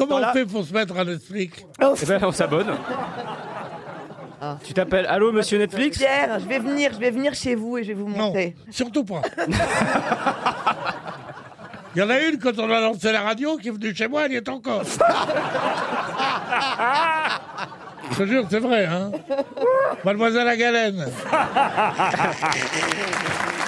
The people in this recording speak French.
Comment on fait pour se mettre à Netflix oh. eh ben, on s'abonne. Ah. Tu t'appelles Allô, monsieur Netflix Pierre, je vais venir, je vais venir chez vous et je vais vous Non, montrer. surtout pas. Il y en a une quand on a lancé la radio qui est venue chez moi, elle y est encore. Je te jure, c'est vrai, hein Mademoiselle la galène.